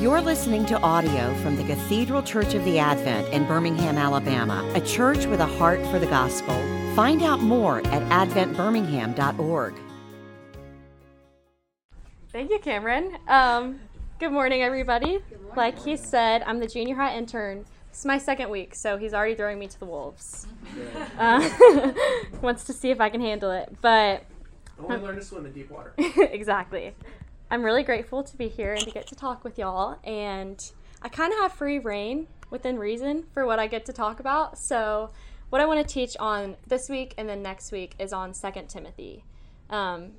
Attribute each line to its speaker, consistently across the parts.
Speaker 1: You're listening to audio from the Cathedral Church of the Advent in Birmingham, Alabama, a church with a heart for the gospel. Find out more at adventbirmingham.org.
Speaker 2: Thank you, Cameron. Um, good morning, everybody. Morning. Like he said, I'm the junior high intern. It's my second week, so he's already throwing me to the wolves. Uh, wants to see if I can handle it, but
Speaker 3: I want to learn to swim in deep water.
Speaker 2: exactly. I'm really grateful to be here and to get to talk with y'all. And I kind of have free reign within reason for what I get to talk about. So, what I want to teach on this week and then next week is on Second Timothy. Um,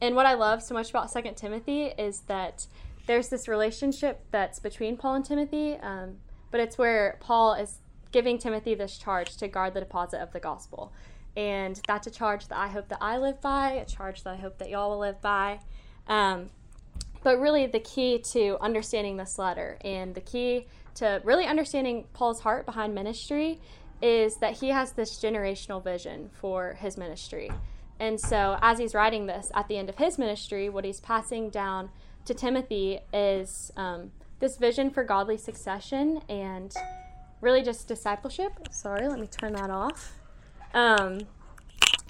Speaker 2: and what I love so much about Second Timothy is that there's this relationship that's between Paul and Timothy, um, but it's where Paul is giving Timothy this charge to guard the deposit of the gospel. And that's a charge that I hope that I live by, a charge that I hope that y'all will live by. Um, but really, the key to understanding this letter and the key to really understanding Paul's heart behind ministry is that he has this generational vision for his ministry. And so, as he's writing this at the end of his ministry, what he's passing down to Timothy is um, this vision for godly succession and really just discipleship. Sorry, let me turn that off. Um,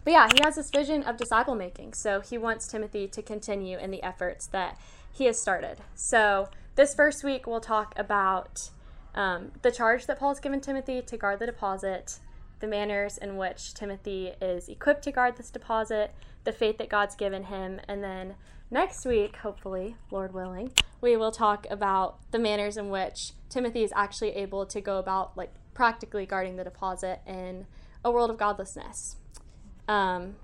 Speaker 2: but yeah, he has this vision of disciple making. So, he wants Timothy to continue in the efforts that he has started. So, this first week, we'll talk about um, the charge that Paul's given Timothy to guard the deposit, the manners in which Timothy is equipped to guard this deposit, the faith that God's given him, and then next week, hopefully, Lord willing, we will talk about the manners in which Timothy is actually able to go about like practically guarding the deposit in a world of godlessness. Um,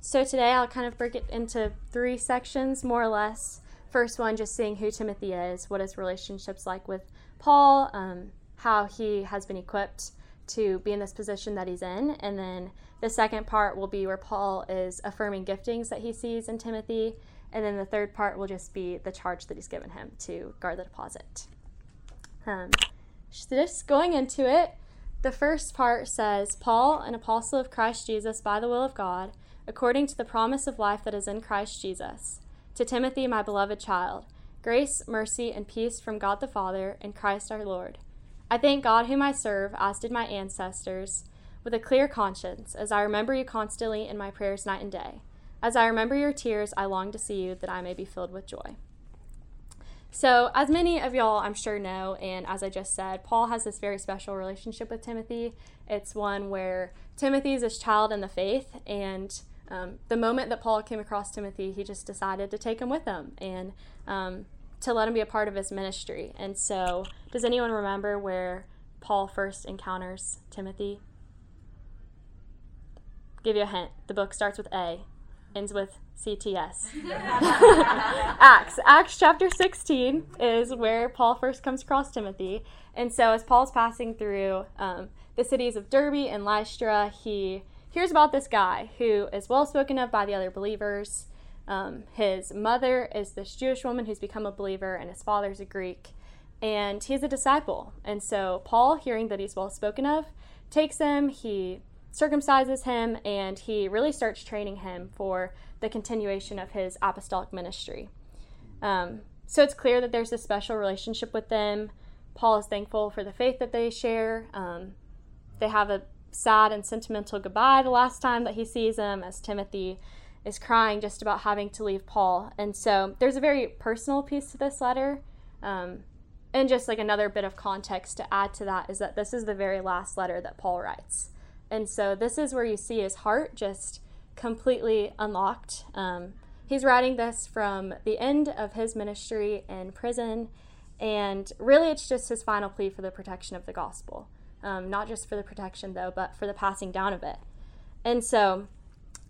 Speaker 2: so today I'll kind of break it into three sections, more or less. First one, just seeing who Timothy is, what his relationships like with Paul, um, how he has been equipped to be in this position that he's in, and then the second part will be where Paul is affirming giftings that he sees in Timothy, and then the third part will just be the charge that he's given him to guard the deposit. Um, just going into it, the first part says, Paul, an apostle of Christ Jesus by the will of God, according to the promise of life that is in Christ Jesus to Timothy, my beloved child, grace, mercy, and peace from God the Father and Christ our Lord. I thank God whom I serve, as did my ancestors, with a clear conscience, as I remember you constantly in my prayers night and day. As I remember your tears, I long to see you, that I may be filled with joy. So, as many of y'all I'm sure know, and as I just said, Paul has this very special relationship with Timothy. It's one where Timothy is his child in the faith, and um, the moment that Paul came across Timothy, he just decided to take him with him and um, to let him be a part of his ministry. And so, does anyone remember where Paul first encounters Timothy? Give you a hint. The book starts with A, ends with CTS. Acts. Acts chapter 16 is where Paul first comes across Timothy. And so, as Paul's passing through um, the cities of Derbe and Lystra, he hears about this guy who is well spoken of by the other believers. Um, his mother is this Jewish woman who's become a believer, and his father's a Greek, and he's a disciple. And so, Paul, hearing that he's well spoken of, takes him, he circumcises him, and he really starts training him for the continuation of his apostolic ministry. Um, so, it's clear that there's a special relationship with them. Paul is thankful for the faith that they share. Um, they have a sad and sentimental goodbye the last time that he sees him as Timothy is crying just about having to leave Paul. And so there's a very personal piece to this letter. Um, and just like another bit of context to add to that is that this is the very last letter that Paul writes. And so this is where you see his heart just completely unlocked. Um, he's writing this from the end of his ministry in prison. And really, it's just his final plea for the protection of the gospel um, not just for the protection, though, but for the passing down of it. And so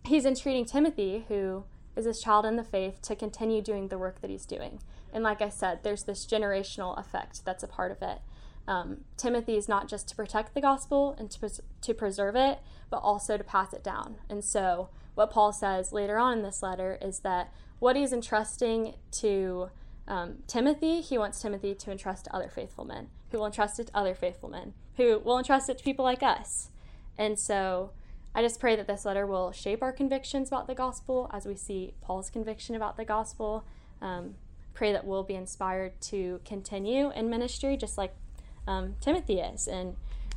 Speaker 2: he's entreating Timothy, who is his child in the faith, to continue doing the work that he's doing. And like I said, there's this generational effect that's a part of it. Um, Timothy is not just to protect the gospel and to, pres- to preserve it, but also to pass it down. And so, what Paul says later on in this letter is that what he's entrusting to um, Timothy, he wants Timothy to entrust to other faithful men, who will entrust it to other faithful men, who will entrust it to people like us. And so I just pray that this letter will shape our convictions about the gospel as we see Paul's conviction about the gospel. Um, pray that we'll be inspired to continue in ministry, just like um, Timothy is, and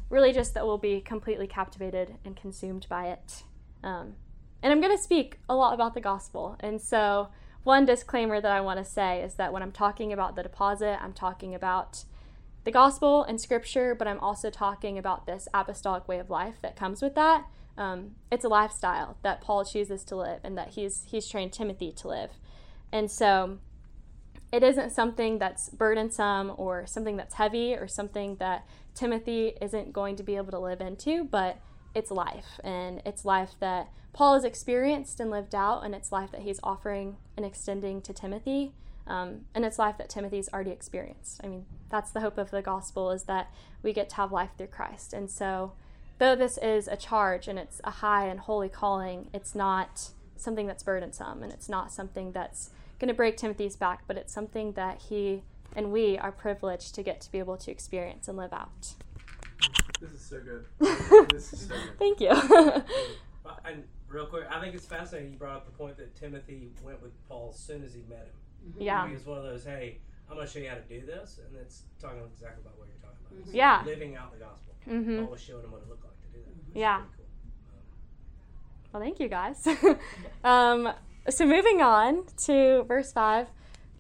Speaker 2: really just that we'll be completely captivated and consumed by it. Um, and I'm going to speak a lot about the gospel. And so, one disclaimer that I want to say is that when I'm talking about the deposit, I'm talking about the gospel and scripture, but I'm also talking about this apostolic way of life that comes with that. Um, it's a lifestyle that Paul chooses to live and that he's he's trained Timothy to live. And so it isn't something that's burdensome or something that's heavy or something that Timothy isn't going to be able to live into, but it's life and it's life that Paul has experienced and lived out, and it's life that he's offering and extending to Timothy. Um, and it's life that Timothy's already experienced. I mean, that's the hope of the gospel is that we get to have life through Christ. And so, though this is a charge and it's a high and holy calling, it's not something that's burdensome and it's not something that's going to break Timothy's back, but it's something that he and we are privileged to get to be able to experience and live out.
Speaker 3: This is so good. this is so good.
Speaker 2: Thank you.
Speaker 4: and real quick, I think it's fascinating you brought up the point that Timothy went with Paul as soon as he met him.
Speaker 2: Yeah.
Speaker 4: He was one of those, hey, I'm going to show you how to do this, and it's talking exactly about what you're talking about. It's
Speaker 2: Yeah.
Speaker 4: Living out the gospel.
Speaker 2: Mm-hmm.
Speaker 4: Paul was showing him what it looked like to do that. which is
Speaker 2: Yeah.
Speaker 4: cool. Um,
Speaker 2: Well, thank you guys. um, so, moving on to verse 5,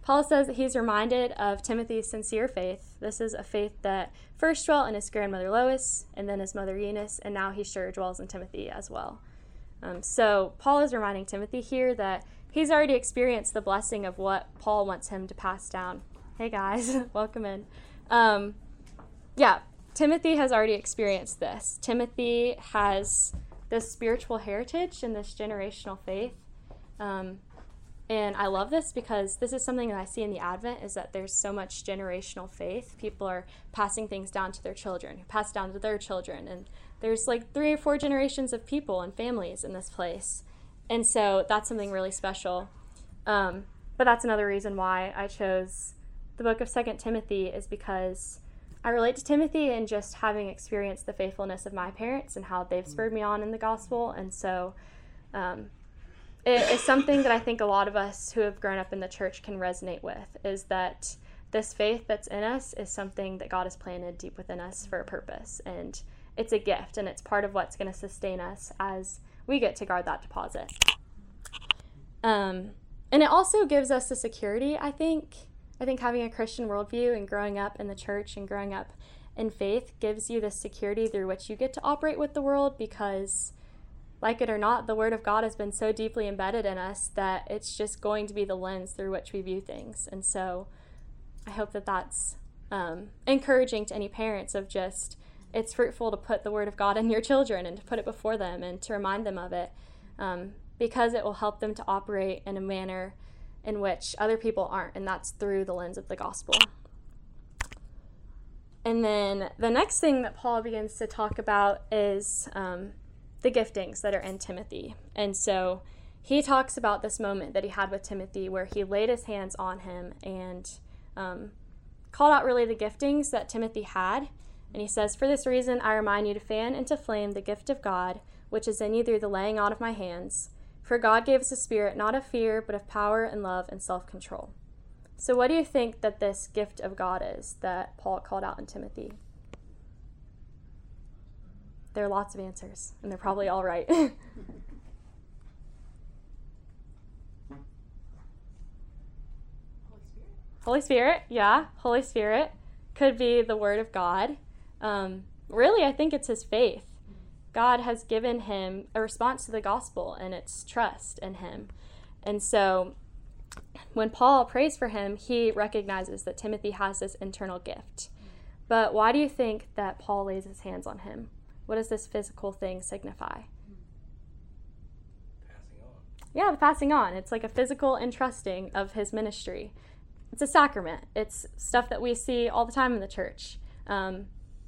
Speaker 2: Paul says that he's reminded of Timothy's sincere faith. This is a faith that first dwelt in his grandmother Lois, and then his mother Eunice, and now he sure dwells in Timothy as well. Um, so, Paul is reminding Timothy here that he's already experienced the blessing of what Paul wants him to pass down. Hey, guys, welcome in. Um, yeah, Timothy has already experienced this. Timothy has this spiritual heritage and this generational faith. Um, and I love this because this is something that I see in the Advent is that there's so much generational faith. People are passing things down to their children, who pass down to their children. And there's like three or four generations of people and families in this place. And so that's something really special. Um, but that's another reason why I chose the book of Second Timothy is because I relate to Timothy and just having experienced the faithfulness of my parents and how they've spurred me on in the gospel. And so um, it is something that I think a lot of us who have grown up in the church can resonate with is that this faith that's in us is something that God has planted deep within us for a purpose. And it's a gift and it's part of what's going to sustain us as we get to guard that deposit. Um, and it also gives us the security, I think. I think having a Christian worldview and growing up in the church and growing up in faith gives you the security through which you get to operate with the world because, like it or not, the Word of God has been so deeply embedded in us that it's just going to be the lens through which we view things. And so I hope that that's um, encouraging to any parents of just it's fruitful to put the Word of God in your children and to put it before them and to remind them of it um, because it will help them to operate in a manner in which other people aren't, and that's through the lens of the gospel. And then the next thing that Paul begins to talk about is um, the giftings that are in Timothy. And so he talks about this moment that he had with Timothy where he laid his hands on him and um, called out really the giftings that Timothy had. And he says, For this reason, I remind you to fan into flame the gift of God, which is in you through the laying on of my hands. For God gave us a spirit not of fear, but of power and love and self control. So, what do you think that this gift of God is that Paul called out in Timothy? There are lots of answers, and they're probably all right. Holy Spirit, yeah, Holy Spirit could be the Word of God. Um, really, I think it's his faith. God has given him a response to the gospel, and it's trust in him. And so, when Paul prays for him, he recognizes that Timothy has this internal gift. But why do you think that Paul lays his hands on him? What does this physical thing signify?
Speaker 4: passing on.
Speaker 2: Yeah, the passing on. It's like a physical entrusting of his ministry. It's a sacrament. It's stuff that we see all the time in the church. Um,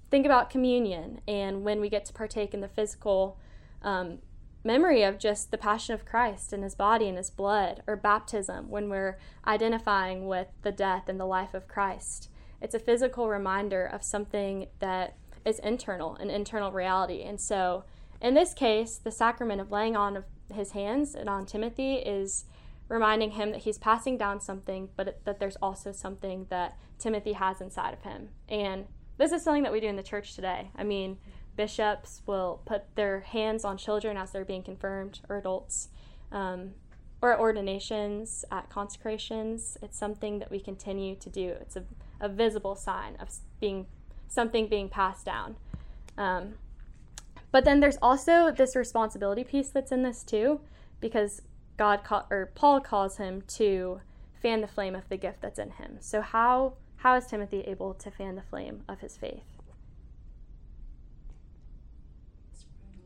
Speaker 2: think about communion and when we get to partake in the physical um, memory of just the passion of Christ and his body and his blood, or baptism when we're identifying with the death and the life of Christ. It's a physical reminder of something that is internal, an internal reality. And so, in this case, the sacrament of laying on of his hands and on Timothy is reminding him that he's passing down something, but that there's also something that Timothy has inside of him. And this is something that we do in the church today. I mean, bishops will put their hands on children as they're being confirmed or adults. Um, or at ordinations, at consecrations, it's something that we continue to do. It's a, a visible sign of being something being passed down. Um, but then there's also this responsibility piece that's in this too, because God call, or Paul calls him to fan the flame of the gift that's in him. So how how is Timothy able to fan the flame of his faith?
Speaker 5: Spreading.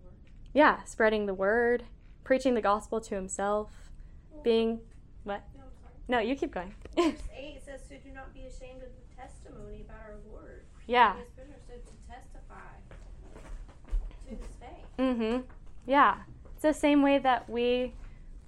Speaker 2: Yeah, spreading the word, preaching the gospel to himself, being what?
Speaker 5: No,
Speaker 2: No, you keep going.
Speaker 5: Verse 8 says, So do not be ashamed of the testimony about our Lord.
Speaker 2: yeah.
Speaker 5: So to testify to his faith.
Speaker 2: Mm-hmm. Yeah. It's the same way that we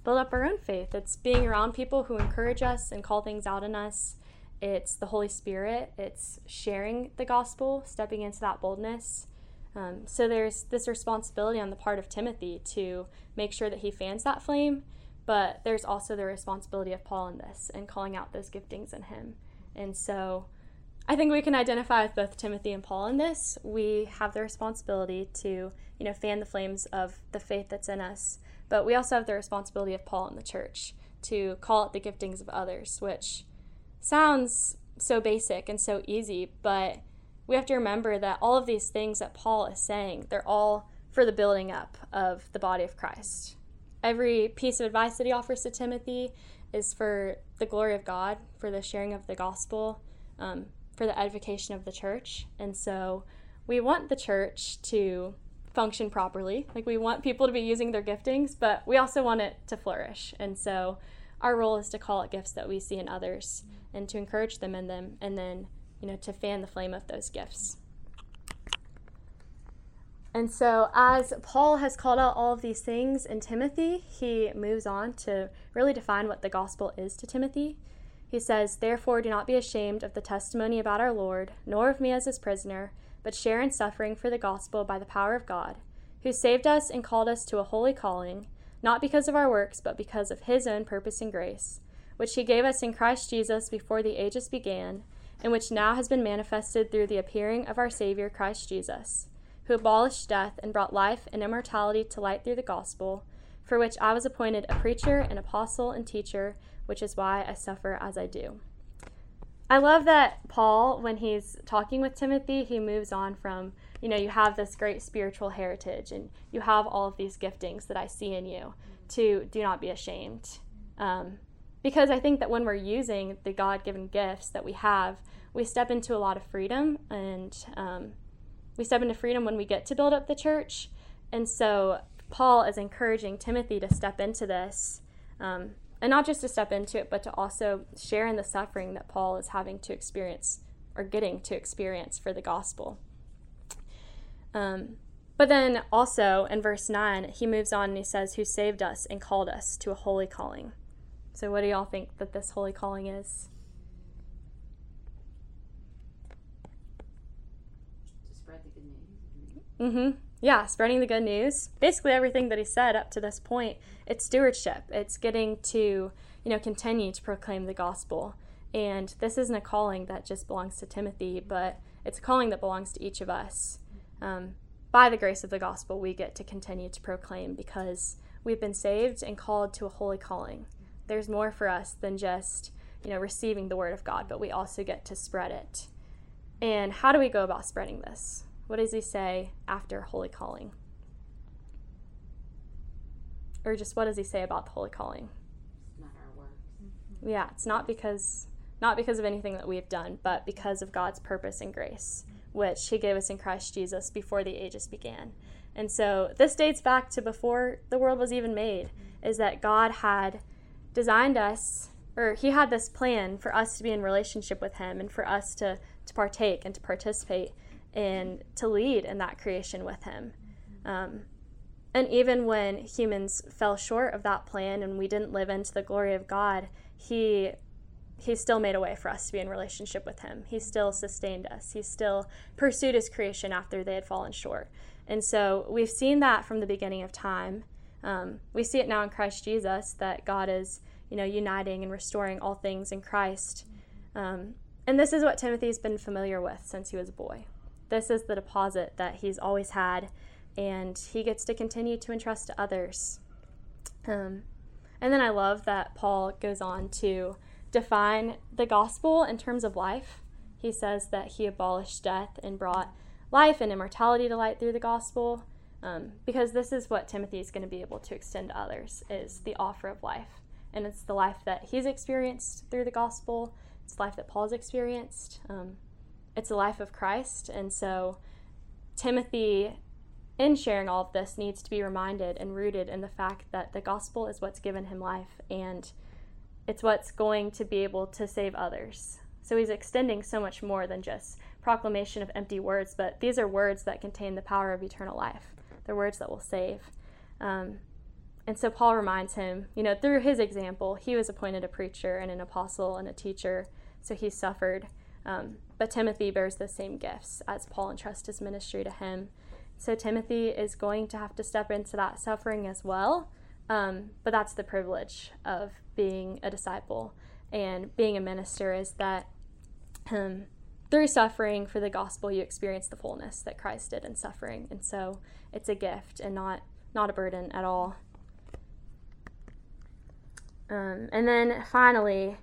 Speaker 2: build up our own faith. It's being around people who encourage us and call things out in us. It's the Holy Spirit. It's sharing the gospel, stepping into that boldness. Um, so there's this responsibility on the part of Timothy to make sure that he fans that flame, but there's also the responsibility of Paul in this and calling out those giftings in him. And so I think we can identify with both Timothy and Paul in this. We have the responsibility to, you know, fan the flames of the faith that's in us, but we also have the responsibility of Paul in the church to call out the giftings of others, which sounds so basic and so easy, but we have to remember that all of these things that Paul is saying, they're all for the building up of the body of Christ. Every piece of advice that he offers to Timothy is for the glory of God, for the sharing of the gospel, um, for the edification of the church. And so we want the church to function properly. Like we want people to be using their giftings, but we also want it to flourish. And so our role is to call out gifts that we see in others and to encourage them in them and then, you know, to fan the flame of those gifts. And so, as Paul has called out all of these things in Timothy, he moves on to really define what the gospel is to Timothy. He says, Therefore, do not be ashamed of the testimony about our Lord, nor of me as his prisoner, but share in suffering for the gospel by the power of God, who saved us and called us to a holy calling, not because of our works, but because of his own purpose and grace, which he gave us in Christ Jesus before the ages began, and which now has been manifested through the appearing of our Savior Christ Jesus who abolished death and brought life and immortality to light through the gospel, for which I was appointed a preacher, an apostle, and teacher, which is why I suffer as I do. I love that Paul, when he's talking with Timothy, he moves on from, you know, you have this great spiritual heritage and you have all of these giftings that I see in you, to do not be ashamed. Um, because I think that when we're using the God given gifts that we have, we step into a lot of freedom and um, we step into freedom when we get to build up the church. And so Paul is encouraging Timothy to step into this, um, and not just to step into it, but to also share in the suffering that Paul is having to experience or getting to experience for the gospel. Um, but then also in verse 9, he moves on and he says, Who saved us and called us to a holy calling. So, what do y'all think that this holy calling is?
Speaker 6: to spread the good news.
Speaker 2: Mm-hmm. Yeah, spreading the good news. Basically, everything that he said up to this point, it's stewardship. It's getting to, you know, continue to proclaim the gospel. And this isn't a calling that just belongs to Timothy, but it's a calling that belongs to each of us. Um, by the grace of the gospel, we get to continue to proclaim because we've been saved and called to a holy calling. There's more for us than just, you know, receiving the word of God, but we also get to spread it. And how do we go about spreading this? What does he say after holy calling? Or just what does he say about the holy calling?
Speaker 6: It's not our works. Mm-hmm.
Speaker 2: Yeah, it's not because not because of anything that we've done, but because of God's purpose and grace, mm-hmm. which he gave us in Christ Jesus before the ages began. And so this dates back to before the world was even made, mm-hmm. is that God had designed us or he had this plan for us to be in relationship with him and for us to, to partake and to participate and to lead in that creation with him. Um, and even when humans fell short of that plan and we didn't live into the glory of God, he he still made a way for us to be in relationship with him. He still sustained us. He still pursued his creation after they had fallen short. And so we've seen that from the beginning of time. Um, we see it now in Christ Jesus that God is, you know, uniting and restoring all things in Christ. Um, and this is what Timothy's been familiar with since he was a boy. This is the deposit that he's always had, and he gets to continue to entrust to others. Um, and then I love that Paul goes on to define the gospel in terms of life. He says that he abolished death and brought life and immortality to light through the gospel, um, because this is what Timothy is going to be able to extend to others: is the offer of life, and it's the life that he's experienced through the gospel. It's the life that Paul's experienced. Um, it's the life of Christ, and so Timothy in sharing all of this, needs to be reminded and rooted in the fact that the gospel is what's given him life and it's what's going to be able to save others. So he's extending so much more than just proclamation of empty words, but these are words that contain the power of eternal life. They're words that will save. Um, and so Paul reminds him, you know, through his example, he was appointed a preacher and an apostle and a teacher, so he suffered. Um, but Timothy bears the same gifts as Paul entrusts his ministry to him. So Timothy is going to have to step into that suffering as well. Um, but that's the privilege of being a disciple and being a minister is that um, through suffering for the gospel, you experience the fullness that Christ did in suffering. And so it's a gift and not, not a burden at all. Um, and then finally,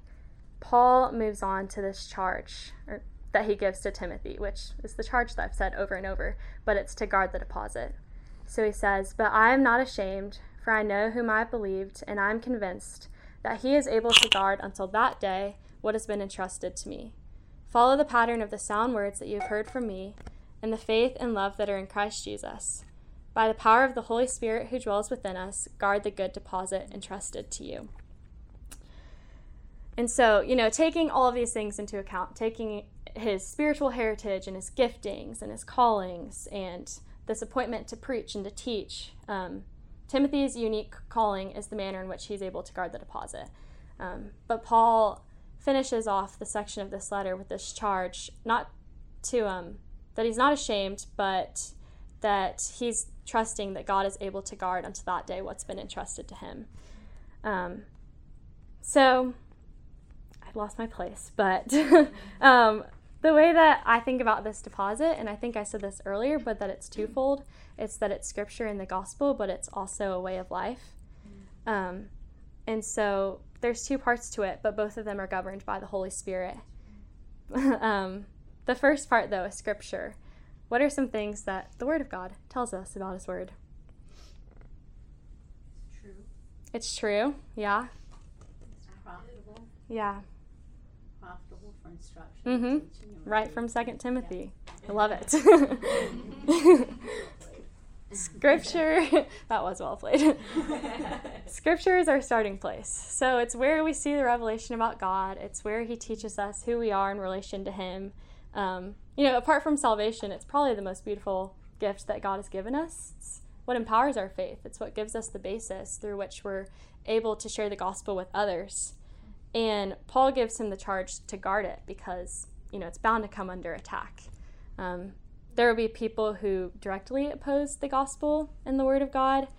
Speaker 2: Paul moves on to this charge, or that he gives to Timothy, which is the charge that I've said over and over, but it's to guard the deposit. So he says, But I am not ashamed, for I know whom I have believed, and I am convinced that he is able to guard until that day what has been entrusted to me. Follow the pattern of the sound words that you have heard from me, and the faith and love that are in Christ Jesus. By the power of the Holy Spirit who dwells within us, guard the good deposit entrusted to you. And so, you know, taking all of these things into account, taking his spiritual heritage and his giftings and his callings and this appointment to preach and to teach. Um, Timothy's unique calling is the manner in which he's able to guard the deposit. Um, but Paul finishes off the section of this letter with this charge, not to um, that he's not ashamed, but that he's trusting that God is able to guard unto that day what's been entrusted to him. Um, so I lost my place, but um, the way that I think about this deposit, and I think I said this earlier, but that it's twofold. It's that it's scripture and the gospel, but it's also a way of life. Um, and so there's two parts to it, but both of them are governed by the Holy Spirit. um, the first part, though, is scripture. What are some things that the Word of God tells us about His Word?
Speaker 6: True.
Speaker 2: It's true, yeah.
Speaker 6: It's profitable.
Speaker 2: Yeah.
Speaker 6: Profitable for instruction.
Speaker 2: Mm-hmm. Right from. Second Timothy.
Speaker 6: Yeah.
Speaker 2: I love it. Scripture, that was well played. Scripture is our starting place. So it's where we see the revelation about God, it's where He teaches us who we are in relation to Him. Um, you know, apart from salvation, it's probably the most beautiful gift that God has given us. It's what empowers our faith, it's what gives us the basis through which we're able to share the gospel with others. And Paul gives him the charge to guard it because, you know, it's bound to come under attack. Um, there will be people who directly oppose the gospel and the word of God,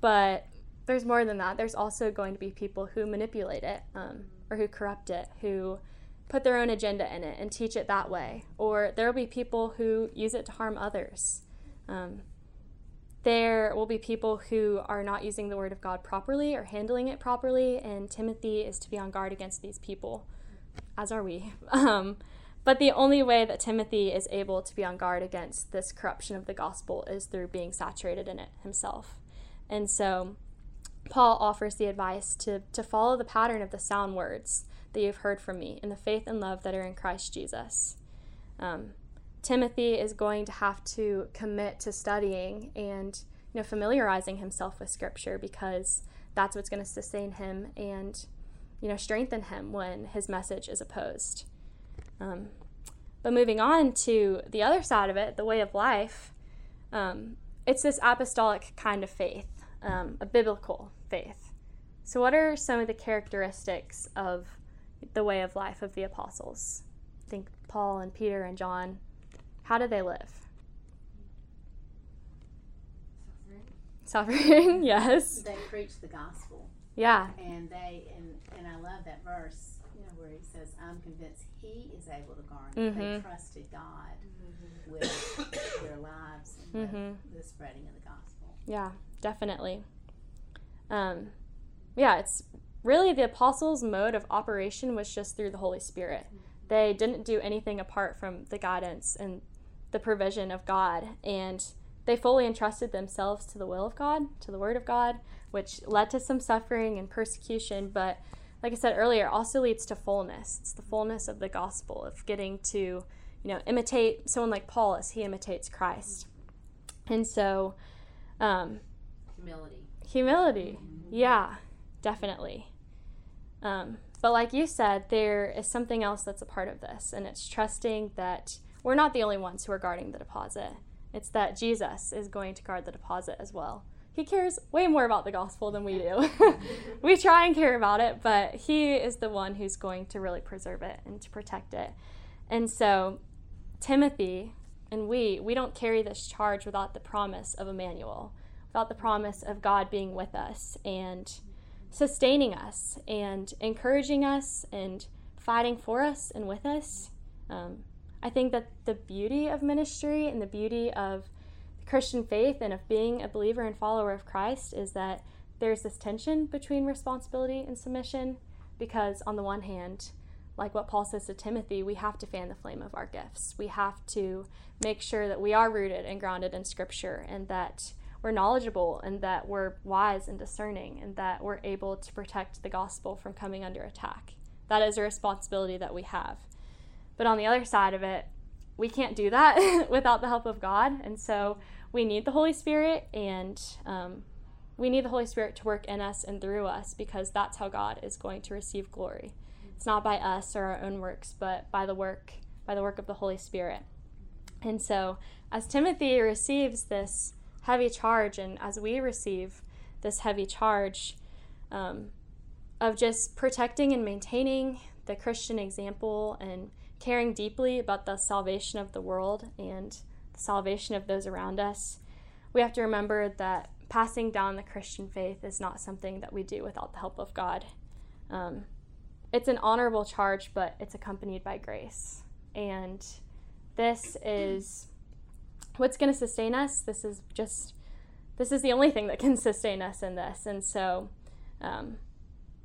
Speaker 2: but there's more than that. There's also going to be people who manipulate it um, or who corrupt it, who put their own agenda in it and teach it that way. Or there will be people who use it to harm others. Um, there will be people who are not using the word of God properly or handling it properly, and Timothy is to be on guard against these people, as are we. Um, but the only way that Timothy is able to be on guard against this corruption of the gospel is through being saturated in it himself. And so Paul offers the advice to, to follow the pattern of the sound words that you've heard from me in the faith and love that are in Christ Jesus. Um, Timothy is going to have to commit to studying and you know familiarizing himself with scripture because that's what's going to sustain him and you know strengthen him when his message is opposed. Um, but moving on to the other side of it, the way of life, um, it's this apostolic kind of faith, um, a biblical faith. So, what are some of the characteristics of the way of life of the apostles? I think Paul and Peter and John, how did they live?
Speaker 6: Suffering.
Speaker 2: Suffering, yes.
Speaker 6: They preach the gospel.
Speaker 2: Yeah.
Speaker 6: And they and and I love that verse, where he says, "I'm convinced He is able to garner." They
Speaker 2: Mhm.
Speaker 6: trusted God with their lives and
Speaker 2: Mhm.
Speaker 6: the, the spreading of the gospel.
Speaker 2: Yeah, definitely. Um, yeah, it's really the apostles' mode of operation was just through the Holy Spirit. They didn't do anything apart from the guidance and the provision of God, and they fully entrusted themselves to the will of God, to the Word of God, which led to some suffering and persecution, but like I said earlier, also leads to fullness. It's the fullness of the gospel of getting to, you know, imitate someone like Paul as he imitates Christ. And so, um,
Speaker 6: Humility.
Speaker 2: Humility. Yeah, definitely. Um, but like you said, there is something else that's a part of this, and it's trusting that we're not the only ones who are guarding the deposit. It's that Jesus is going to guard the deposit as well. He cares way more about the gospel than we do. we try and care about it, but He is the one who's going to really preserve it and to protect it. And so, Timothy and we, we don't carry this charge without the promise of Emmanuel without the promise of God being with us and sustaining us and encouraging us and fighting for us and with us. Um, I think that the beauty of ministry and the beauty of Christian faith and of being a believer and follower of Christ is that there's this tension between responsibility and submission because, on the one hand, like what Paul says to Timothy, we have to fan the flame of our gifts. We have to make sure that we are rooted and grounded in Scripture and that we're knowledgeable and that we're wise and discerning and that we're able to protect the gospel from coming under attack. That is a responsibility that we have. But on the other side of it, we can't do that without the help of God. And so we need the Holy Spirit and um, we need the Holy Spirit to work in us and through us because that's how God is going to receive glory. It's not by us or our own works, but by the work by the work of the Holy Spirit. And so as Timothy receives this heavy charge, and as we receive this heavy charge um, of just protecting and maintaining the Christian example and caring deeply about the salvation of the world and salvation of those around us, we have to remember that passing down the Christian faith is not something that we do without the help of God. Um, it's an honorable charge, but it's accompanied by grace. And this is what's going to sustain us. This is just, this is the only thing that can sustain us in this. And so, um,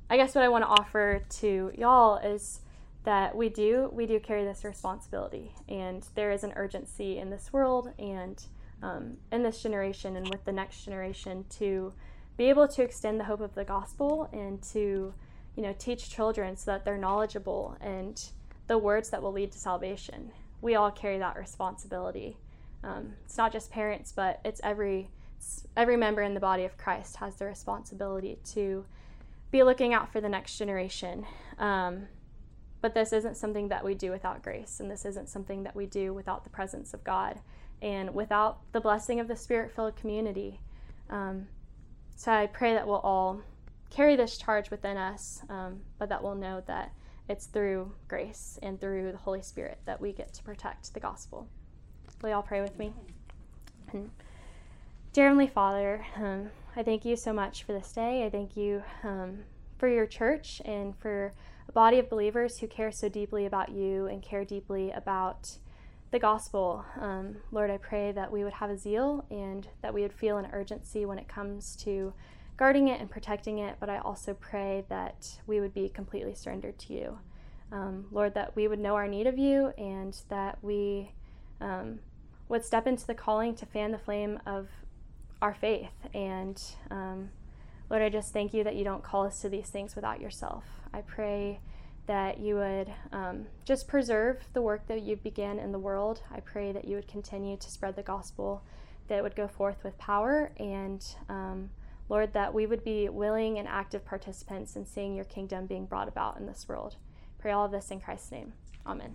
Speaker 2: I guess what I want to offer to y'all is that we do we do carry this responsibility, and there is an urgency in this world and um, in this generation and with the next generation to be able to extend the hope of the gospel and to you know teach children so that they're knowledgeable and the words that will lead to salvation. We all carry that responsibility. Um, it's not just parents, but it's every every member in the body of Christ has the responsibility to be looking out for the next generation. Um, but this isn't something that we do without grace, and this isn't something that we do without the presence of God and without the blessing of the spirit filled community. Um, so I pray that we'll all carry this charge within us, um, but that we'll know that it's through grace and through the Holy Spirit that we get to protect the gospel. Will you all pray with me? And dear Heavenly Father, um, I thank you so much for this day. I thank you um, for your church and for a body of believers who care so deeply about you and care deeply about the gospel. Um, Lord, I pray that we would have a zeal and that we would feel an urgency when it comes to guarding it and protecting it, but I also pray that we would be completely surrendered to you. Um, Lord, that we would know our need of you and that we um, would step into the calling to fan the flame of our faith. And um, Lord, I just thank you that you don't call us to these things without yourself. I pray that you would um, just preserve the work that you began in the world. I pray that you would continue to spread the gospel, that would go forth with power, and um, Lord, that we would be willing and active participants in seeing your kingdom being brought about in this world. Pray all of this in Christ's name. Amen.